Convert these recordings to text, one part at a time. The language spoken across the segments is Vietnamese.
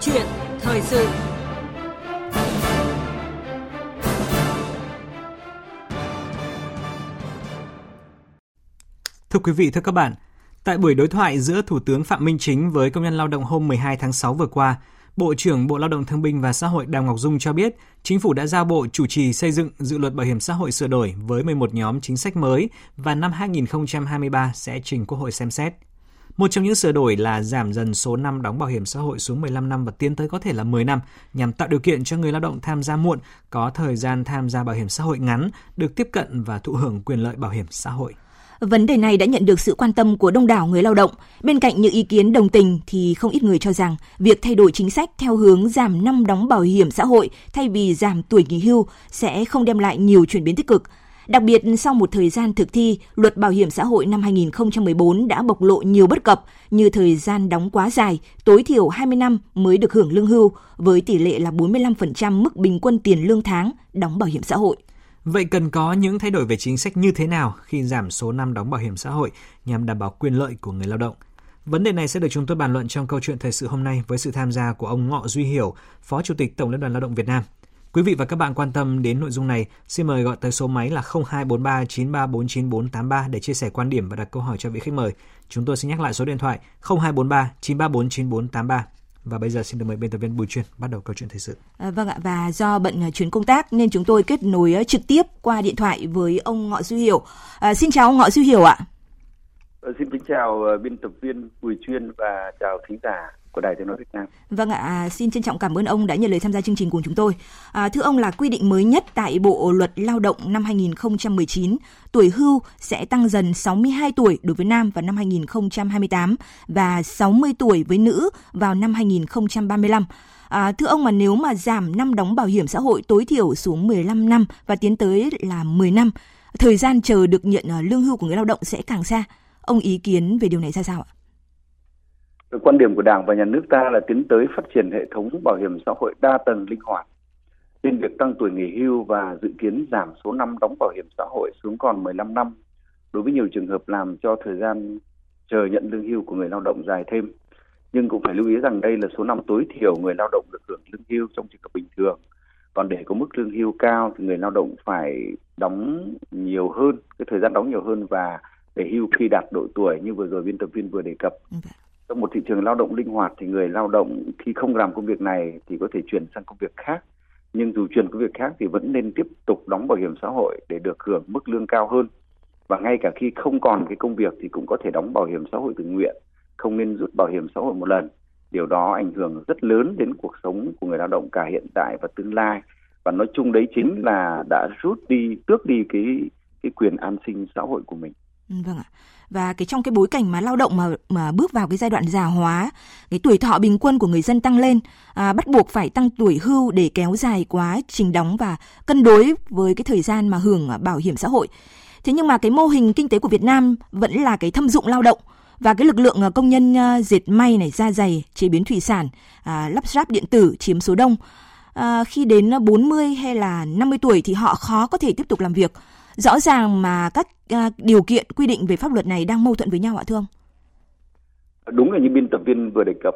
chuyện thời sự. Thưa quý vị, thưa các bạn, tại buổi đối thoại giữa Thủ tướng Phạm Minh Chính với công nhân lao động hôm 12 tháng 6 vừa qua, Bộ trưởng Bộ Lao động Thương binh và Xã hội Đào Ngọc Dung cho biết, Chính phủ đã giao Bộ chủ trì xây dựng dự luật bảo hiểm xã hội sửa đổi với 11 nhóm chính sách mới và năm 2023 sẽ trình Quốc hội xem xét. Một trong những sửa đổi là giảm dần số năm đóng bảo hiểm xã hội xuống 15 năm và tiến tới có thể là 10 năm nhằm tạo điều kiện cho người lao động tham gia muộn, có thời gian tham gia bảo hiểm xã hội ngắn, được tiếp cận và thụ hưởng quyền lợi bảo hiểm xã hội. Vấn đề này đã nhận được sự quan tâm của đông đảo người lao động. Bên cạnh những ý kiến đồng tình thì không ít người cho rằng việc thay đổi chính sách theo hướng giảm năm đóng bảo hiểm xã hội thay vì giảm tuổi nghỉ hưu sẽ không đem lại nhiều chuyển biến tích cực. Đặc biệt sau một thời gian thực thi, luật bảo hiểm xã hội năm 2014 đã bộc lộ nhiều bất cập như thời gian đóng quá dài, tối thiểu 20 năm mới được hưởng lương hưu với tỷ lệ là 45% mức bình quân tiền lương tháng đóng bảo hiểm xã hội. Vậy cần có những thay đổi về chính sách như thế nào khi giảm số năm đóng bảo hiểm xã hội nhằm đảm bảo quyền lợi của người lao động? Vấn đề này sẽ được chúng tôi bàn luận trong câu chuyện thời sự hôm nay với sự tham gia của ông Ngọ Duy Hiểu, Phó Chủ tịch Tổng Liên đoàn Lao động Việt Nam. Quý vị và các bạn quan tâm đến nội dung này, xin mời gọi tới số máy là 0243 9349 để chia sẻ quan điểm và đặt câu hỏi cho vị khách mời. Chúng tôi sẽ nhắc lại số điện thoại 0243 934 Và bây giờ xin được mời biên tập viên Bùi Chuyên bắt đầu câu chuyện thời sự. À, vâng ạ, và do bận à, chuyến công tác nên chúng tôi kết nối à, trực tiếp qua điện thoại với ông Ngọ Duy Hiểu. À, xin chào ông Ngọ Duy Hiểu ạ. À, xin kính chào biên tập viên Bùi Chuyên và chào thính giả của Đài Tiếng nói Việt Nam. Vâng ạ, à, xin trân trọng cảm ơn ông đã nhận lời tham gia chương trình cùng chúng tôi. À, thưa ông là quy định mới nhất tại Bộ luật Lao động năm 2019, tuổi hưu sẽ tăng dần 62 tuổi đối với nam vào năm 2028 và 60 tuổi với nữ vào năm 2035. À, thưa ông mà nếu mà giảm năm đóng bảo hiểm xã hội tối thiểu xuống 15 năm và tiến tới là 10 năm, thời gian chờ được nhận à, lương hưu của người lao động sẽ càng xa. Ông ý kiến về điều này ra sao ạ? Quan điểm của Đảng và Nhà nước ta là tiến tới phát triển hệ thống bảo hiểm xã hội đa tầng linh hoạt. Nên việc tăng tuổi nghỉ hưu và dự kiến giảm số năm đóng bảo hiểm xã hội xuống còn 15 năm đối với nhiều trường hợp làm cho thời gian chờ nhận lương hưu của người lao động dài thêm. Nhưng cũng phải lưu ý rằng đây là số năm tối thiểu người lao động được hưởng lương hưu trong trường hợp bình thường. Còn để có mức lương hưu cao thì người lao động phải đóng nhiều hơn, cái thời gian đóng nhiều hơn và để hưu khi đạt độ tuổi như vừa rồi biên tập viên vừa đề cập. Vâng trong một thị trường lao động linh hoạt thì người lao động khi không làm công việc này thì có thể chuyển sang công việc khác. Nhưng dù chuyển công việc khác thì vẫn nên tiếp tục đóng bảo hiểm xã hội để được hưởng mức lương cao hơn. Và ngay cả khi không còn cái công việc thì cũng có thể đóng bảo hiểm xã hội tự nguyện, không nên rút bảo hiểm xã hội một lần. Điều đó ảnh hưởng rất lớn đến cuộc sống của người lao động cả hiện tại và tương lai. Và nói chung đấy chính là đã rút đi, tước đi cái cái quyền an sinh xã hội của mình. Ừ, vâng ạ và cái trong cái bối cảnh mà lao động mà mà bước vào cái giai đoạn già hóa cái tuổi thọ bình quân của người dân tăng lên à, bắt buộc phải tăng tuổi hưu để kéo dài quá trình đóng và cân đối với cái thời gian mà hưởng à, bảo hiểm xã hội. Thế nhưng mà cái mô hình kinh tế của Việt Nam vẫn là cái thâm dụng lao động và cái lực lượng à, công nhân à, dệt may này da dày chế biến thủy sản à, lắp ráp điện tử chiếm số đông. À, khi đến 40 hay là 50 tuổi thì họ khó có thể tiếp tục làm việc. Rõ ràng mà các à, điều kiện quy định về pháp luật này đang mâu thuẫn với nhau ạ thưa ông? Đúng là như biên tập viên vừa đề cập.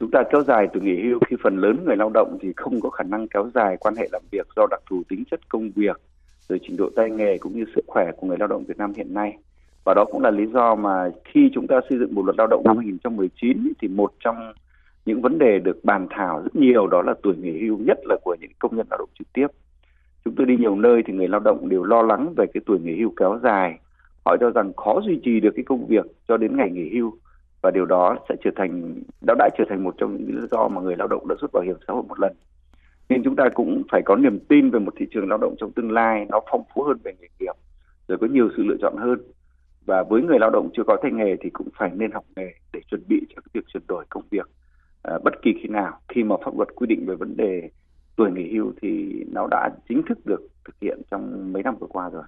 Chúng ta kéo dài từ nghỉ hưu khi phần lớn người lao động thì không có khả năng kéo dài quan hệ làm việc do đặc thù tính chất công việc, rồi trình độ tay nghề cũng như sức khỏe của người lao động Việt Nam hiện nay. Và đó cũng là lý do mà khi chúng ta xây dựng bộ luật lao động năm 2019 thì một trong những vấn đề được bàn thảo rất nhiều đó là tuổi nghỉ hưu nhất là của những công nhân lao động trực tiếp chúng tôi đi nhiều nơi thì người lao động đều lo lắng về cái tuổi nghỉ hưu kéo dài. Họ cho rằng khó duy trì được cái công việc cho đến ngày nghỉ hưu và điều đó sẽ trở thành đã đã trở thành một trong những lý do mà người lao động đã rút bảo hiểm xã hội một lần. Nên chúng ta cũng phải có niềm tin về một thị trường lao động trong tương lai nó phong phú hơn về nghề nghiệp rồi có nhiều sự lựa chọn hơn. Và với người lao động chưa có tay nghề thì cũng phải nên học nghề để chuẩn bị cho cái việc chuyển đổi công việc à, bất kỳ khi nào khi mà pháp luật quy định về vấn đề tuổi nghỉ hưu thì nó đã chính thức được thực hiện trong mấy năm vừa qua rồi.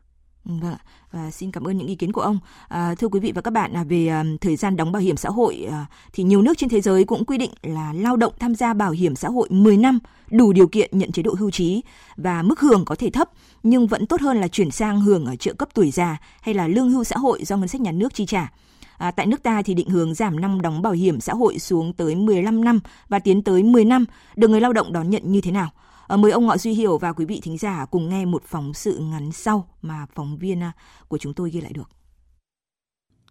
Ừ, vâng, và xin cảm ơn những ý kiến của ông. À, thưa quý vị và các bạn, à, về à, thời gian đóng bảo hiểm xã hội à, thì nhiều nước trên thế giới cũng quy định là lao động tham gia bảo hiểm xã hội 10 năm đủ điều kiện nhận chế độ hưu trí và mức hưởng có thể thấp nhưng vẫn tốt hơn là chuyển sang hưởng ở trợ cấp tuổi già hay là lương hưu xã hội do ngân sách nhà nước chi trả. À, tại nước ta thì định hướng giảm năm đóng bảo hiểm xã hội xuống tới 15 năm và tiến tới 10 năm được người lao động đón nhận như thế nào? À, mời ông Ngọ Duy Hiểu và quý vị thính giả cùng nghe một phóng sự ngắn sau mà phóng viên à, của chúng tôi ghi lại được.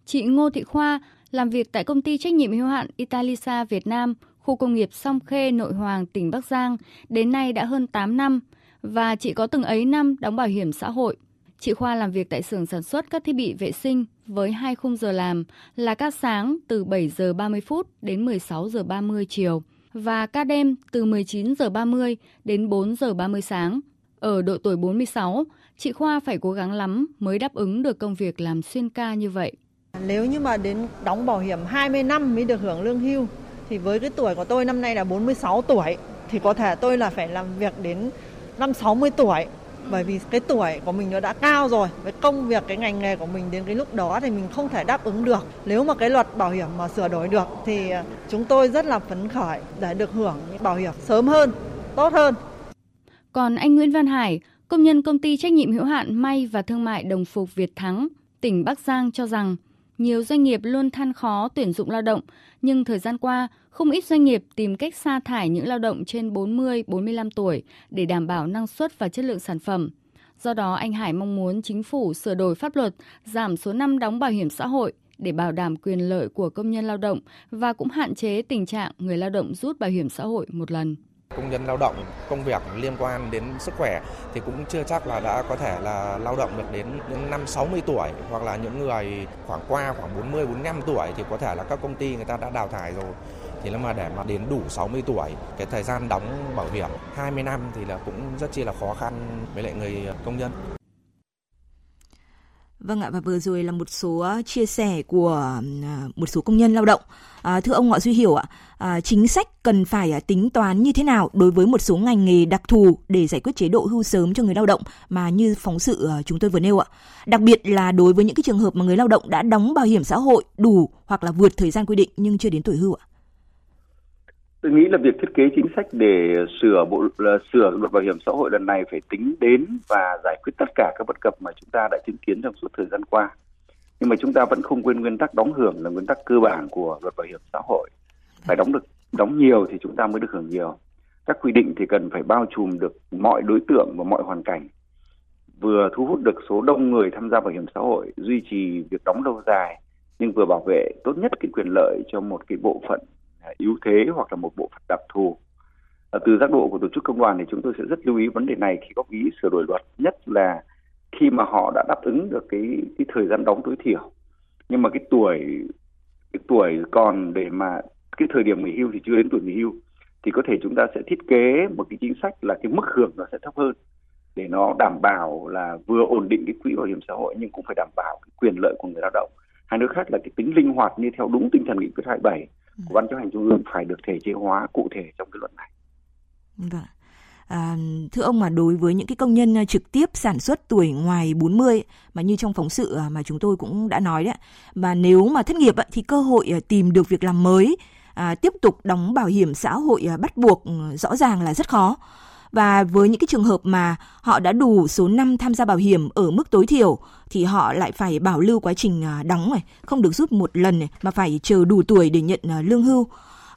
Chị Ngô Thị Khoa làm việc tại công ty trách nhiệm hữu hạn Italisa Việt Nam, khu công nghiệp Song Khê, Nội Hoàng, tỉnh Bắc Giang, đến nay đã hơn 8 năm và chị có từng ấy năm đóng bảo hiểm xã hội. Chị Khoa làm việc tại xưởng sản xuất các thiết bị vệ sinh với hai khung giờ làm là các sáng từ 7 giờ 30 phút đến 16 giờ 30 chiều và ca đêm từ 19 giờ 30 đến 4 giờ 30 sáng. Ở độ tuổi 46, chị Khoa phải cố gắng lắm mới đáp ứng được công việc làm xuyên ca như vậy. Nếu như mà đến đóng bảo hiểm 20 năm mới được hưởng lương hưu thì với cái tuổi của tôi năm nay là 46 tuổi thì có thể tôi là phải làm việc đến năm 60 tuổi bởi vì cái tuổi của mình nó đã cao rồi, với công việc, cái ngành nghề của mình đến cái lúc đó thì mình không thể đáp ứng được. Nếu mà cái luật bảo hiểm mà sửa đổi được thì à, chúng tôi rất là phấn khởi để được hưởng bảo hiểm sớm hơn, tốt hơn. Còn anh Nguyễn Văn Hải, công nhân công ty trách nhiệm hữu hạn may và thương mại đồng phục Việt Thắng, tỉnh Bắc Giang cho rằng nhiều doanh nghiệp luôn than khó tuyển dụng lao động, nhưng thời gian qua, không ít doanh nghiệp tìm cách sa thải những lao động trên 40-45 tuổi để đảm bảo năng suất và chất lượng sản phẩm. Do đó, anh Hải mong muốn chính phủ sửa đổi pháp luật, giảm số năm đóng bảo hiểm xã hội để bảo đảm quyền lợi của công nhân lao động và cũng hạn chế tình trạng người lao động rút bảo hiểm xã hội một lần công nhân lao động, công việc liên quan đến sức khỏe thì cũng chưa chắc là đã có thể là lao động được đến những năm 60 tuổi hoặc là những người khoảng qua khoảng 40 45 tuổi thì có thể là các công ty người ta đã đào thải rồi. Thì là mà để mà đến đủ 60 tuổi, cái thời gian đóng bảo hiểm 20 năm thì là cũng rất chi là khó khăn với lại người công nhân. Vâng ạ và vừa rồi là một số ờ, chia sẻ của ờ, một số công nhân lao động. À, thưa ông Ngọ Duy Hiểu ạ, à, chính sách cần phải à, tính toán như thế nào đối với một số ngành nghề đặc thù để giải quyết chế độ hưu sớm cho người lao động mà như phóng sự ờ, chúng tôi vừa nêu ạ. Đặc biệt là đối với những cái trường hợp mà người lao động đã đóng bảo hiểm xã hội đủ hoặc là vượt thời gian quy định nhưng chưa đến tuổi hưu ạ. Tôi nghĩ là việc thiết kế chính sách để sửa bộ sửa luật bảo hiểm xã hội lần này phải tính đến và giải quyết tất cả các bất cập mà chúng ta đã chứng kiến trong suốt thời gian qua. Nhưng mà chúng ta vẫn không quên nguyên tắc đóng hưởng là nguyên tắc cơ bản của luật bảo hiểm xã hội. Phải đóng được đóng nhiều thì chúng ta mới được hưởng nhiều. Các quy định thì cần phải bao trùm được mọi đối tượng và mọi hoàn cảnh. Vừa thu hút được số đông người tham gia bảo hiểm xã hội, duy trì việc đóng lâu dài nhưng vừa bảo vệ tốt nhất cái quyền lợi cho một cái bộ phận yếu thế hoặc là một bộ phận đặc thù. Từ giác độ của tổ chức công đoàn thì chúng tôi sẽ rất lưu ý vấn đề này khi góp ý sửa đổi luật, nhất là khi mà họ đã đáp ứng được cái cái thời gian đóng tối thiểu. Nhưng mà cái tuổi cái tuổi còn để mà cái thời điểm nghỉ hưu thì chưa đến tuổi nghỉ hưu, thì có thể chúng ta sẽ thiết kế một cái chính sách là cái mức hưởng nó sẽ thấp hơn, để nó đảm bảo là vừa ổn định cái quỹ bảo hiểm xã hội nhưng cũng phải đảm bảo cái quyền lợi của người lao động. Hai nước khác là cái tính linh hoạt như theo đúng tinh thần nghị quyết 27 của ban chấp hành trung ương phải được thể chế hóa cụ thể trong cái luật này. Vâng. À, thưa ông mà đối với những cái công nhân à, trực tiếp sản xuất tuổi ngoài 40 mà như trong phóng sự à, mà chúng tôi cũng đã nói đấy mà nếu mà thất nghiệp thì cơ hội à, tìm được việc làm mới à, tiếp tục đóng bảo hiểm xã hội bắt buộc ừ, rõ ràng là rất khó và với những cái trường hợp mà họ đã đủ số năm tham gia bảo hiểm ở mức tối thiểu thì họ lại phải bảo lưu quá trình à, đóng này, không được rút một lần này mà phải chờ đủ tuổi để nhận à, lương hưu.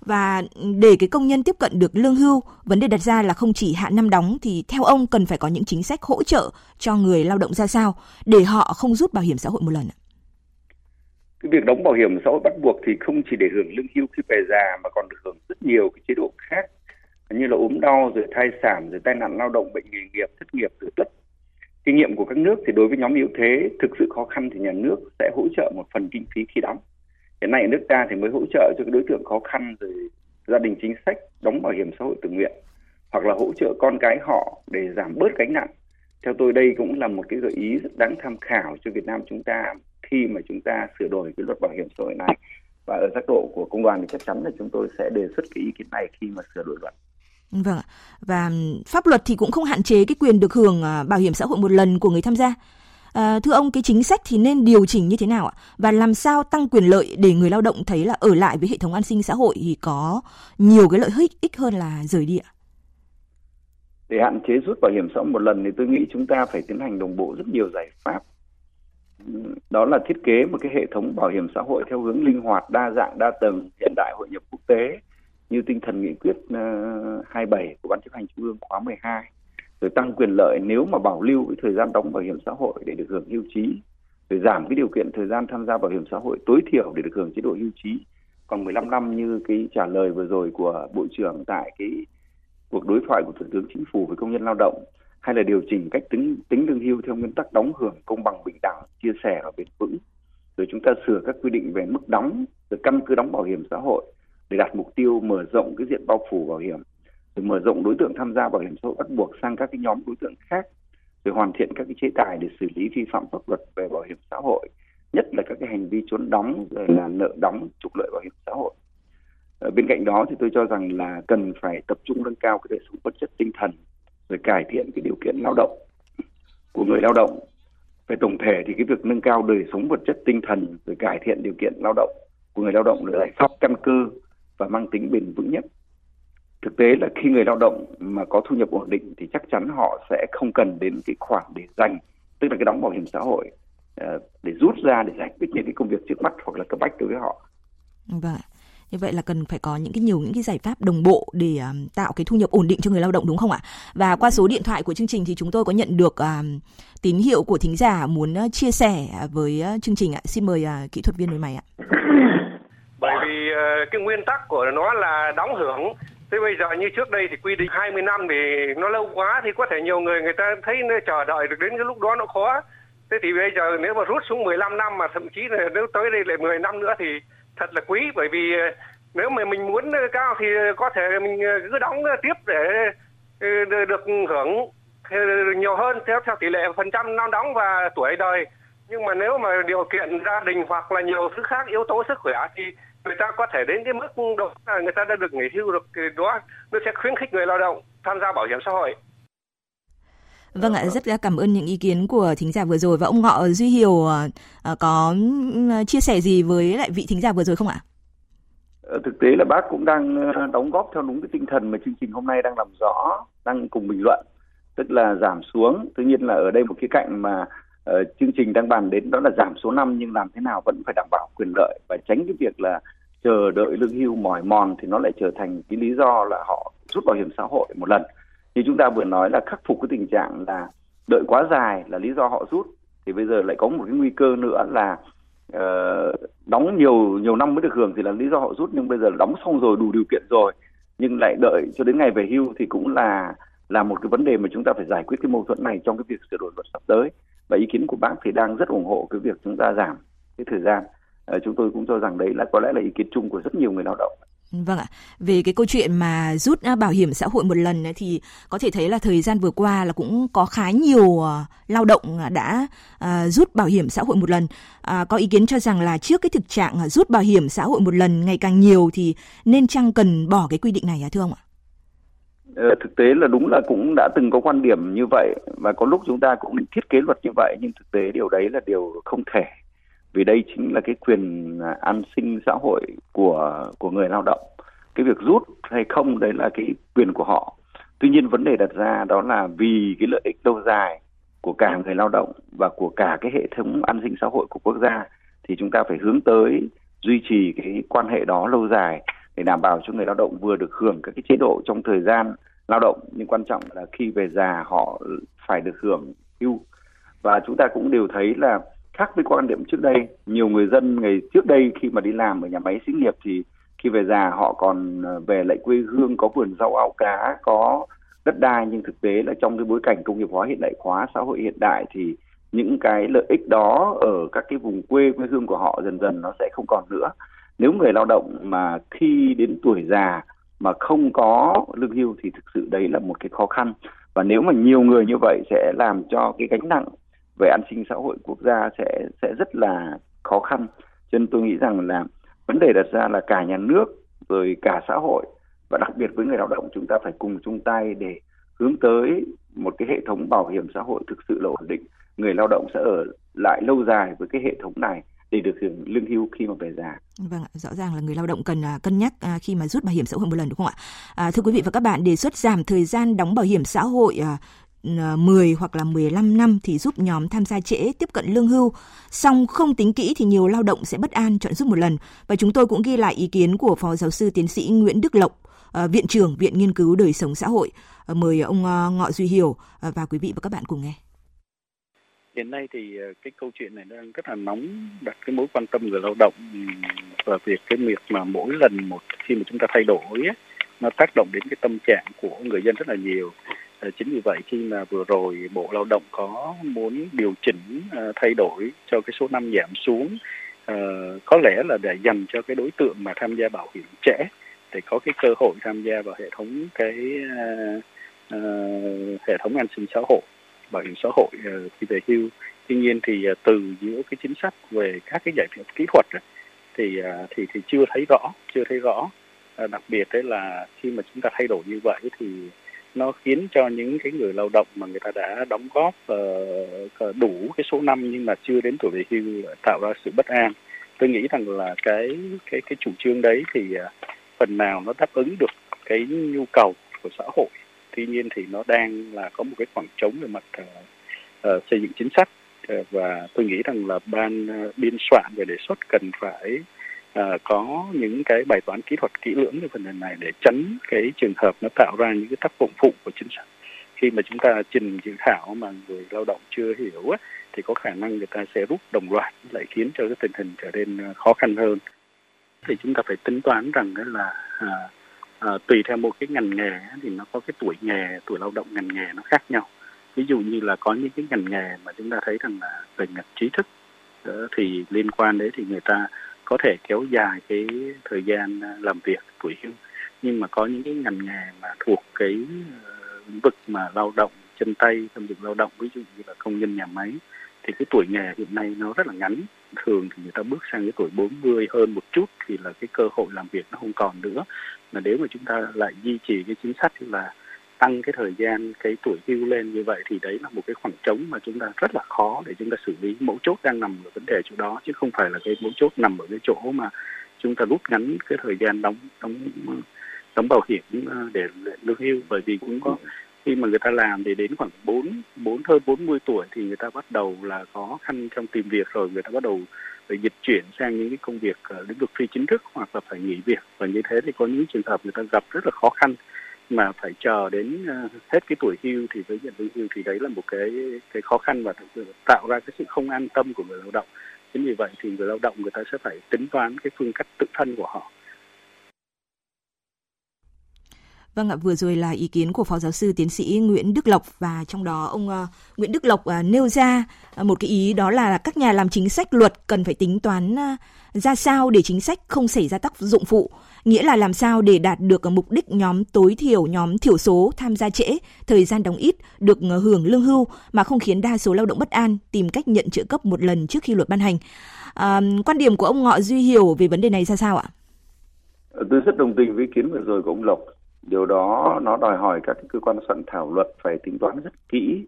Và để cái công nhân tiếp cận được lương hưu, vấn đề đặt ra là không chỉ hạn năm đóng thì theo ông cần phải có những chính sách hỗ trợ cho người lao động ra sao để họ không rút bảo hiểm xã hội một lần ạ? Cái việc đóng bảo hiểm xã hội bắt buộc thì không chỉ để hưởng lương hưu khi về già mà còn được hưởng rất nhiều cái chế độ khác như là ốm đau, rồi thai sản, rồi tai nạn lao động, bệnh nghề nghiệp, thất nghiệp, rồi tuất kinh nghiệm của các nước thì đối với nhóm yếu thế thực sự khó khăn thì nhà nước sẽ hỗ trợ một phần kinh phí khi đóng. Hiện nay ở nước ta thì mới hỗ trợ cho các đối tượng khó khăn, rồi gia đình chính sách, đóng bảo hiểm xã hội tự nguyện, hoặc là hỗ trợ con cái họ để giảm bớt gánh nặng. Theo tôi, đây cũng là một cái gợi ý rất đáng tham khảo cho Việt Nam chúng ta khi mà chúng ta sửa đổi cái luật bảo hiểm xã hội này. Và ở giác độ của công đoàn thì chắc chắn là chúng tôi sẽ đề xuất cái ý kiến này khi mà sửa đổi luật. Vâng ạ. Và pháp luật thì cũng không hạn chế cái quyền được hưởng à, bảo hiểm xã hội một lần của người tham gia. À, thưa ông, cái chính sách thì nên điều chỉnh như thế nào ạ? Và làm sao tăng quyền lợi để người lao động thấy là ở lại với hệ thống an sinh xã hội thì có nhiều cái lợi ích ích hơn là rời đi ạ? Để hạn chế rút bảo hiểm xã hội một lần thì tôi nghĩ chúng ta phải tiến hành đồng bộ rất nhiều giải pháp. đó là thiết kế một cái hệ thống bảo hiểm xã hội theo hướng linh hoạt, đa dạng, đa tầng, hiện đại hội nhập quốc tế như tinh thần nghị quyết ờ, 27 của Ban chấp hành Trung ương khóa 12 rồi tăng quyền lợi nếu mà bảo lưu cái thời gian đóng bảo hiểm xã hội để được hưởng hưu trí, rồi giảm cái điều kiện thời gian tham gia bảo hiểm xã hội tối thiểu để được hưởng chế độ hưu trí. Còn 15 năm như cái trả lời vừa rồi của bộ trưởng tại cái cuộc đối thoại của thủ tướng chính phủ với công nhân lao động, hay là điều chỉnh cách tính tính lương hưu theo nguyên tắc đóng hưởng công bằng bình đẳng, chia sẻ và bền vững. Rồi chúng ta sửa các quy định về mức đóng, rồi căn cứ đóng bảo hiểm xã hội để đạt mục tiêu mở rộng cái diện bao phủ bảo hiểm, rồi mở rộng đối tượng tham gia bảo hiểm xã hội bắt buộc sang các cái nhóm đối tượng khác, rồi hoàn thiện các cái chế tài để xử lý vi phạm pháp luật về bảo hiểm xã hội, nhất là các cái hành vi trốn đóng, rồi là nợ đóng, trục lợi bảo hiểm xã hội. Ở bên cạnh đó thì tôi cho rằng là cần phải tập trung nâng cao cái đời sống vật chất tinh thần, rồi cải thiện cái điều kiện lao động của người lao động. Về tổng thể thì cái việc nâng cao đời sống vật chất tinh thần, rồi cải thiện điều kiện lao động của người lao động là giải pháp căn cơ và mang tính bền vững nhất thực tế là khi người lao động mà có thu nhập ổn định thì chắc chắn họ sẽ không cần đến cái khoản để dành tức là cái đóng bảo hiểm xã hội ờ, để rút ra để giải quyết những cái công việc trước mắt hoặc là cấp bách đối với họ. Vâng. Như vậy là cần phải có những cái nhiều những cái giải pháp đồng bộ để um, tạo cái thu nhập ổn định cho người lao động đúng không ạ? Và qua số điện thoại của chương trình thì chúng tôi có nhận được um, tín hiệu của thính giả muốn uh, chia sẻ với uh, chương trình ạ. Xin mời uh, kỹ thuật viên người mày ạ. Bởi vì uh, cái nguyên tắc của nó là đóng hưởng. Thế bây giờ như trước đây thì quy định 20 năm thì nó lâu quá thì có thể nhiều người người ta thấy nó chờ đợi được đến cái lúc đó nó khó. Thế thì bây giờ nếu mà rút xuống 15 năm mà thậm chí là nếu tới đây lại 10 năm nữa thì thật là quý. Bởi vì ờ, nếu mà mình muốn cao thì có thể mình ờ, cứ đóng tiếp để ờ, được hưởng nhiều hơn theo theo tỷ lệ phần trăm năm đóng và tuổi đời. Nhưng mà nếu mà điều kiện gia đình hoặc là nhiều thứ khác yếu tố sức khỏe thì người ta có thể đến cái mức đó là người ta đã được nghỉ hưu được thì đó nó sẽ khuyến khích người lao động tham gia bảo hiểm xã hội Vâng ạ, rất cảm ơn những ý kiến của thính giả vừa rồi và ông Ngọ Duy Hiểu ờ, có chia sẻ gì với lại vị thính giả vừa rồi không ạ? Ờ, thực tế là bác cũng đang ờ, đóng góp theo đúng cái tinh thần mà chương trình hôm nay đang làm rõ, đang cùng bình luận, tức là giảm xuống. Tuy nhiên là ở đây một cái cạnh mà chương trình đang bàn đến đó là giảm số năm nhưng làm thế nào vẫn phải đảm bảo quyền lợi và tránh cái việc là chờ đợi lương hưu mỏi mòn thì nó lại trở thành cái lý do là họ rút bảo hiểm xã hội một lần. Như chúng ta vừa nói là khắc phục cái tình trạng là đợi quá dài là lý do họ rút thì bây giờ lại có một cái nguy cơ nữa là uh, đóng nhiều nhiều năm mới được hưởng thì là lý do họ rút nhưng bây giờ đóng xong rồi đủ điều kiện rồi nhưng lại đợi cho đến ngày về hưu thì cũng là là một cái vấn đề mà chúng ta phải giải quyết cái mâu thuẫn này trong cái việc sửa đổi luật sắp tới. Và ý kiến của bác thì đang rất ủng hộ cái việc chúng ta giảm cái thời gian chúng tôi cũng cho rằng đấy là có lẽ là ý kiến chung của rất nhiều người lao động Vâng ạ. Về cái câu chuyện mà rút à, bảo hiểm xã hội một lần thì có thể thấy là thời gian vừa qua là cũng có khá nhiều à, lao động đã à, rút bảo hiểm xã hội một lần. Có ý kiến cho rằng là trước cái thực trạng rút bảo hiểm xã hội một lần ngày càng nhiều thì nên chăng cần bỏ cái quy định này à thưa ông ạ? Ờ, thực tế là đúng là cũng đã từng có quan điểm như vậy và có lúc chúng ta cũng định thiết kế luật như vậy nhưng thực tế điều đấy là điều không thể vì đây chính là cái quyền à, an sinh xã hội của của người lao động. Cái việc rút hay không đấy là cái quyền của họ. Tuy nhiên vấn đề đặt ra đó là vì cái lợi ích lâu dài của cả người lao động và của cả cái hệ thống an sinh xã hội của quốc gia thì chúng ta phải hướng tới duy trì cái quan hệ đó lâu dài để đảm bảo cho người lao động vừa được hưởng các cái chế độ trong thời gian lao động. Nhưng quan trọng là khi về già họ phải được hưởng hưu. Và chúng ta cũng đều thấy là khác với quan điểm trước đây. Nhiều người dân ngày trước đây khi mà đi làm ở nhà máy xí nghiệp thì khi về già họ còn ờ, về lại quê hương, có vườn rau, ao cá, có đất đai. Nhưng thực tế là trong cái bối cảnh công nghiệp hóa hiện đại hóa, xã hội hiện đại thì những cái lợi ích đó ở các cái vùng quê quê hương của họ dần dần nó sẽ không còn nữa. Nếu người lao động mà khi đến tuổi già mà không có lương hưu thì thực sự đấy là một cái khó khăn. Và nếu mà nhiều người như vậy sẽ làm cho cái gánh nặng về an sinh xã hội quốc gia sẽ sẽ rất là khó khăn cho nên tôi nghĩ rằng là vấn đề đặt ra là cả nhà nước rồi cả xã hội và đặc biệt với người lao động chúng ta phải cùng chung tay để hướng tới một cái hệ thống bảo hiểm xã hội thực sự là ổn định người lao động sẽ ở lại lâu dài với cái hệ thống này để được hưởng lương hưu khi mà về già. Vâng, rõ ràng là người lao động cần à, cân nhắc à, khi mà rút bảo hiểm xã hội một lần đúng không ạ? À, thưa quý vị và các bạn, đề xuất giảm thời gian đóng bảo hiểm xã hội à, 10 hoặc là 15 năm thì giúp nhóm tham gia trễ tiếp cận lương hưu, song không tính kỹ thì nhiều lao động sẽ bất an chọn giúp một lần. Và chúng tôi cũng ghi lại ý kiến của Phó Giáo sư Tiến sĩ Nguyễn Đức Lộc, ờ, Viện trưởng Viện Nghiên cứu Đời sống xã hội. Ờ, mời ông ờ, Ngọ Duy Hiểu và quý vị và các bạn cùng nghe hiện nay thì cái câu chuyện này đang rất là nóng đặt cái mối quan tâm người lao động và việc cái việc mà mỗi lần một khi mà chúng ta thay đổi ấy, nó tác động đến cái tâm trạng của người dân rất là nhiều Ờ, chính vì vậy khi mà vừa rồi bộ lao động có muốn điều chỉnh ờ, thay đổi cho cái số năm giảm xuống ờ, có lẽ là để dành cho cái đối tượng mà tham gia bảo hiểm trẻ để có cái cơ hội tham gia vào hệ thống cái hệ thống an sinh xã hội bảo hiểm xã hội khi về hưu. Tuy nhiên thì từ giữa cái chính sách về các cái giải pháp kỹ thuật ấy, thì thì thì chưa thấy rõ chưa thấy rõ. Đặc biệt đấy là khi mà chúng ta thay đổi như vậy thì nó khiến cho những cái người lao động mà người ta đã đóng góp uh, đủ cái số năm nhưng mà chưa đến tuổi về hưu tạo ra sự bất an. Tôi nghĩ rằng là cái cái cái chủ trương đấy thì uh, phần nào nó đáp ứng được cái nhu cầu của xã hội. Tuy nhiên thì nó đang là có một cái khoảng trống về mặt uh, uh, xây dựng chính sách. Uh, và tôi nghĩ rằng là ban uh, biên soạn về đề xuất cần phải Ờ, có những cái bài toán kỹ thuật kỹ lưỡng về phần này để tránh cái trường hợp nó tạo ra những cái tác dụng phụ của chính sách khi mà chúng ta trình dự thảo mà người lao động chưa hiểu á, thì có khả năng người ta sẽ rút đồng loạt lại khiến cho cái tình hình trở nên ờ, khó khăn hơn. Thì chúng ta phải tính toán rằng đó là à, à, tùy theo một cái ngành nghề thì nó có cái tuổi nghề tuổi lao động ngành nghề nó khác nhau. Ví dụ như là có những cái ngành nghề mà chúng ta thấy rằng là về ngành trí thức đó, thì liên quan đấy thì người ta có thể kéo dài cái thời gian à, làm việc tuổi hưu nhưng mà có những cái ngành nghề mà thuộc cái lĩnh vực mà lao động chân tay, trong việc lao động, ví dụ như là công nhân nhà máy, thì cái tuổi nghề hiện nay nó rất là ngắn. Thường thì người ta bước sang cái tuổi 40 hơn một chút thì là cái cơ hội làm việc nó không còn nữa. Mà nếu mà chúng ta lại duy trì cái chính sách là tăng cái thời gian cái tuổi hưu lên như vậy thì đấy là một cái khoảng trống mà chúng ta rất là khó để chúng ta xử lý. Mấu chốt đang nằm ở vấn đề chỗ đó chứ không phải là cái mấu chốt nằm ở cái chỗ mà chúng ta rút ngắn cái thời gian đóng đóng đóng bảo hiểm ờ, để lương hưu. Bởi vì cũng có khi mà người ta làm thì đến khoảng 4, 4 hơn 40 tuổi thì người ta bắt đầu là khó khăn trong tìm việc rồi. Người ta bắt đầu phải dịch chuyển sang những cái công việc lĩnh vực phi chính thức hoặc là phải nghỉ việc. Và như thế thì có những trường hợp người ta gặp rất là khó khăn mà phải chờ đến ờ, hết cái tuổi hưu thì với nhận lương hưu thì đấy là một cái cái khó khăn và tạo ra cái sự không an tâm của người lao động. Chính vì vậy thì người lao động người ta sẽ phải tính toán cái phương cách tự thân của họ. Vâng ạ, vừa rồi là ý kiến của Phó Giáo sư Tiến sĩ Nguyễn Đức Lộc và trong đó ông uh, Nguyễn Đức Lộc uh, nêu ra uh, một cái ý đó là các nhà làm chính sách luật cần phải tính toán uh, ra sao để chính sách không xảy ra tác dụng phụ, nghĩa là làm sao để đạt được mục đích nhóm tối thiểu, nhóm thiểu số tham gia trễ, thời gian đóng ít được ờ, hưởng lương hưu mà không khiến đa số lao động bất an, tìm cách nhận trợ cấp một lần trước khi luật ban hành. À, quan điểm của ông Ngọ Duy Hiểu về vấn đề này ra sao ạ? Tôi rất đồng tình với ý kiến vừa rồi của ông Lộc điều đó nó đòi hỏi các cơ quan soạn thảo luật phải tính toán rất kỹ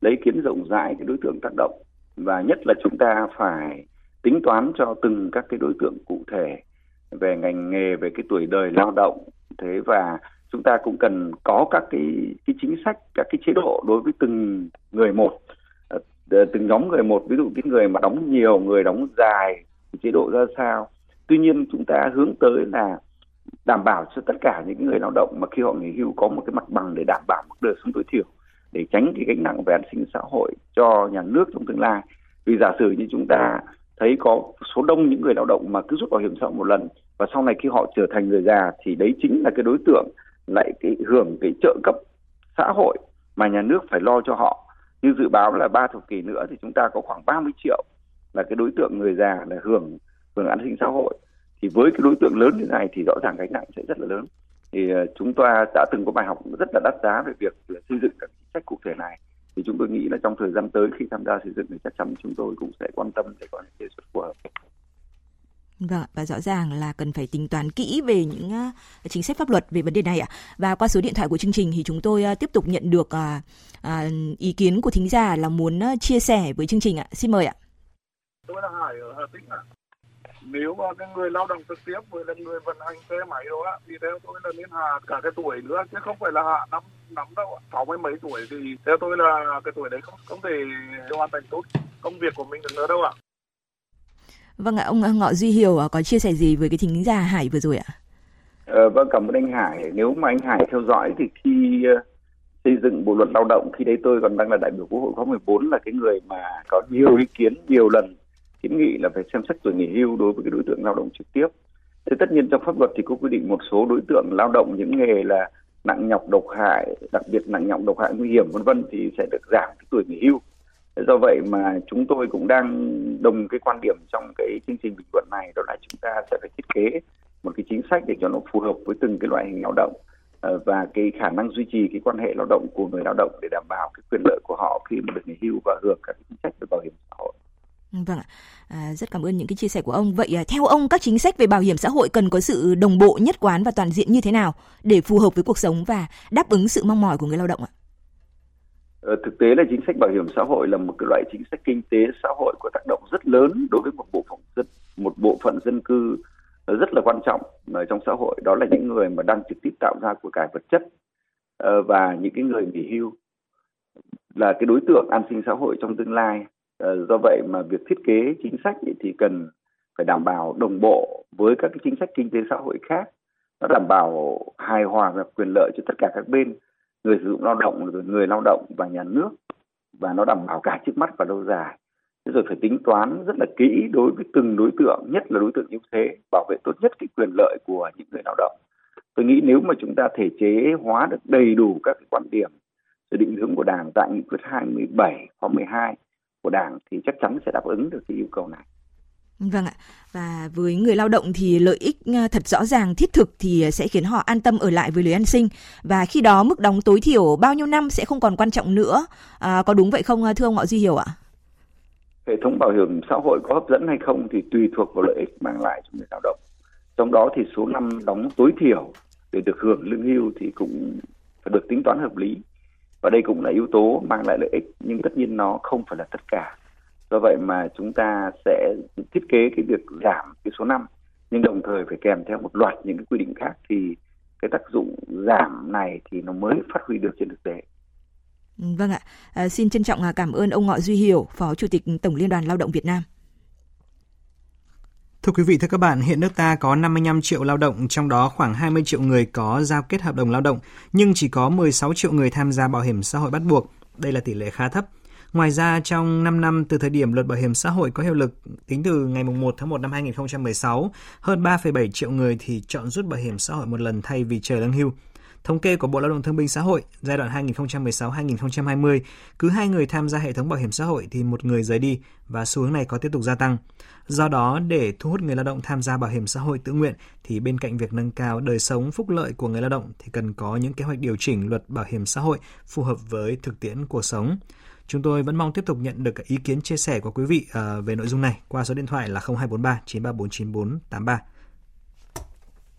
lấy kiến rộng rãi cái đối tượng tác động và nhất là chúng ta phải tính toán cho từng các cái đối tượng cụ thể về ngành nghề, về cái tuổi đời lao động. Thế và chúng ta cũng cần có các cái cái chính sách, các cái chế độ đối với từng người một. Ờ, từng nhóm người một, ví dụ cái người mà đóng nhiều, người đóng dài chế độ ra sao? Tuy nhiên chúng ta hướng tới là đảm bảo cho tất cả những người lao động mà khi họ nghỉ hưu có một cái mặt bằng để đảm bảo mức đời sống tối thiểu, để tránh cái gánh nặng về an sinh xã hội cho nhà nước trong tương lai. Vì giả sử như chúng ta thấy có số đông những người lao động mà cứ rút bảo hiểm xã hội một lần và sau này khi họ trở thành người già thì đấy chính là cái đối tượng lại cái hưởng cái trợ cấp xã hội mà nhà nước phải lo cho họ. Như dự báo là ba thập kỷ nữa thì chúng ta có khoảng 30 triệu là cái đối tượng người già là hưởng hưởng an sinh xã hội. Thì với cái đối tượng lớn như này thì rõ ràng gánh nặng sẽ rất là lớn. Thì ờ, chúng ta đã từng có bài học rất là đắt giá về việc là xây dựng các chính sách cụ thể này. Thì chúng tôi nghĩ là trong thời gian tới khi tham gia xây dựng thì chắc chắn chúng tôi cũng sẽ quan tâm để có những đề xuất phù hợp. Vâng, và rõ ràng là cần phải tính toán kỹ về những uh, chính sách pháp luật về vấn đề này ạ. Và qua số điện thoại của chương trình thì chúng tôi uh, tiếp tục nhận được uh, uh, ý kiến của thính giả là muốn uh, chia sẻ với chương trình ạ. Xin mời ạ. Tôi là Hải ở Hà Tĩnh ạ. nếu mà cái người lao động trực tiếp với là người vận hành xe máy đó thì theo tôi là nên hạ cả cái tuổi nữa chứ không phải là hạ năm năm đâu sáu mươi mấy tuổi thì theo tôi là cái tuổi đấy không không thể hoàn thành tốt công việc của mình được nữa đâu ạ Vâng ạ, ông Ngọ Duy Hiểu có chia sẻ gì với cái thính giả Hải vừa rồi ạ? Ờ, vâng, cảm ơn anh Hải. Nếu mà anh Hải theo dõi thì khi ờ, xây dựng bộ luật lao động, khi đấy tôi còn đang là đại biểu Quốc hội khóa 14 là cái người mà có nhiều ý kiến nhiều lần kiến nghị là phải xem xét tuổi nghỉ hưu đối với cái đối tượng lao động trực tiếp. Thế tất nhiên trong pháp luật thì có quy định một số đối tượng lao động những nghề là nặng nhọc độc hại, đặc biệt nặng nhọc độc hại nguy hiểm vân vân thì sẽ được giảm cái tuổi nghỉ hưu. Do vậy mà chúng tôi cũng đang đồng cái quan điểm trong cái chương trình bình luận này đó là chúng ta sẽ phải thiết kế một cái chính sách để cho nó phù hợp với từng cái loại hình lao động ờ, và cái khả năng duy trì cái quan hệ lao động của người lao động để đảm bảo cái quyền lợi của họ khi mà được nghỉ hưu và hưởng các chính sách về bảo hiểm xã hội. Ừ, vâng ạ, à, rất cảm ơn những cái chia sẻ của ông. Vậy à, theo ông các chính sách về bảo hiểm xã hội cần có sự đồng bộ nhất quán và toàn diện như thế nào để phù hợp với cuộc sống và đáp ứng sự mong mỏi của người lao động ạ? Ờ, thực tế là chính sách bảo hiểm xã hội là một cái loại chính sách kinh tế xã hội có tác động rất lớn đối với một bộ phận dân, một bộ phận dân cư ờ, rất là quan trọng ở trong xã hội. Đó là những người mà đang trực tiếp tạo ra của cải vật chất ờ, và những cái người nghỉ hưu là cái đối tượng an sinh xã hội trong tương lai. Do vậy mà việc thiết kế chính sách thì cần phải đảm bảo đồng bộ với các cái chính sách kinh tế xã hội khác. Nó đảm bảo hài hòa và quyền lợi cho tất cả các bên người sử dụng lao động rồi người lao động và nhà nước, và nó đảm bảo cả trước mắt và lâu dài. Thế rồi phải tính toán rất là kỹ đối với từng đối tượng, nhất là đối tượng yếu thế, bảo vệ tốt nhất cái quyền lợi của những người lao động. Tôi nghĩ nếu mà chúng ta thể chế hóa được đầy đủ các cái quan điểm, sự định hướng của đảng tại nghị quyết 27 khóa 12 của đảng thì chắc chắn sẽ đáp ứng được cái yêu cầu này. Vâng ạ. Và với người lao động thì lợi ích ờ, thật rõ ràng thiết thực thì sẽ khiến họ an tâm ở lại với lưới an sinh và khi đó mức đóng tối thiểu bao nhiêu năm sẽ không còn quan trọng nữa. À, có đúng vậy không ờ, thưa ông Ngọ Duy Hiểu ạ? Hệ thống bảo hiểm xã hội có hấp dẫn hay không thì tùy thuộc vào lợi ích mang lại cho người lao động. Trong đó thì số năm đóng tối thiểu để được hưởng lương hưu thì cũng phải được tính toán hợp lý. Và đây cũng là yếu tố mang lại lợi ích nhưng tất nhiên nó không phải là tất cả do vậy mà chúng ta sẽ thiết kế cái việc giảm cái số năm nhưng đồng thời phải kèm theo một loạt những cái quy định khác thì cái tác dụng giảm này thì nó mới phát huy được trên thực tế. Vâng ạ, à, xin trân trọng à, cảm ơn ông Ngọ Duy Hiểu, Phó Chủ tịch Tổng Liên đoàn Lao động Việt Nam. Thưa quý vị, thưa các bạn, hiện nước ta có 55 triệu lao động, trong đó khoảng 20 triệu người có giao kết hợp đồng lao động, nhưng chỉ có 16 triệu người tham gia bảo hiểm xã hội bắt buộc. Đây là tỷ lệ khá thấp. Ngoài ra, trong 5 năm từ thời điểm luật bảo hiểm xã hội có hiệu lực tính từ ngày 1 tháng 1 năm 2016, hơn 3,7 triệu người thì chọn rút bảo hiểm xã hội một lần thay vì chờ lương hưu. Thống kê của Bộ Lao động Thương binh Xã hội giai đoạn 2016-2020, cứ hai người tham gia hệ thống bảo hiểm xã hội thì một người rời đi và xu hướng này có tiếp tục gia tăng. Do đó, để thu hút người lao động tham gia bảo hiểm xã hội tự nguyện thì bên cạnh việc nâng cao đời sống phúc lợi của người lao động thì cần có những kế hoạch điều chỉnh luật bảo hiểm xã hội phù hợp với thực tiễn cuộc sống. Chúng tôi vẫn mong tiếp tục nhận được ý kiến chia sẻ của quý vị ờ, về nội dung này qua số điện thoại là 0243 934 9483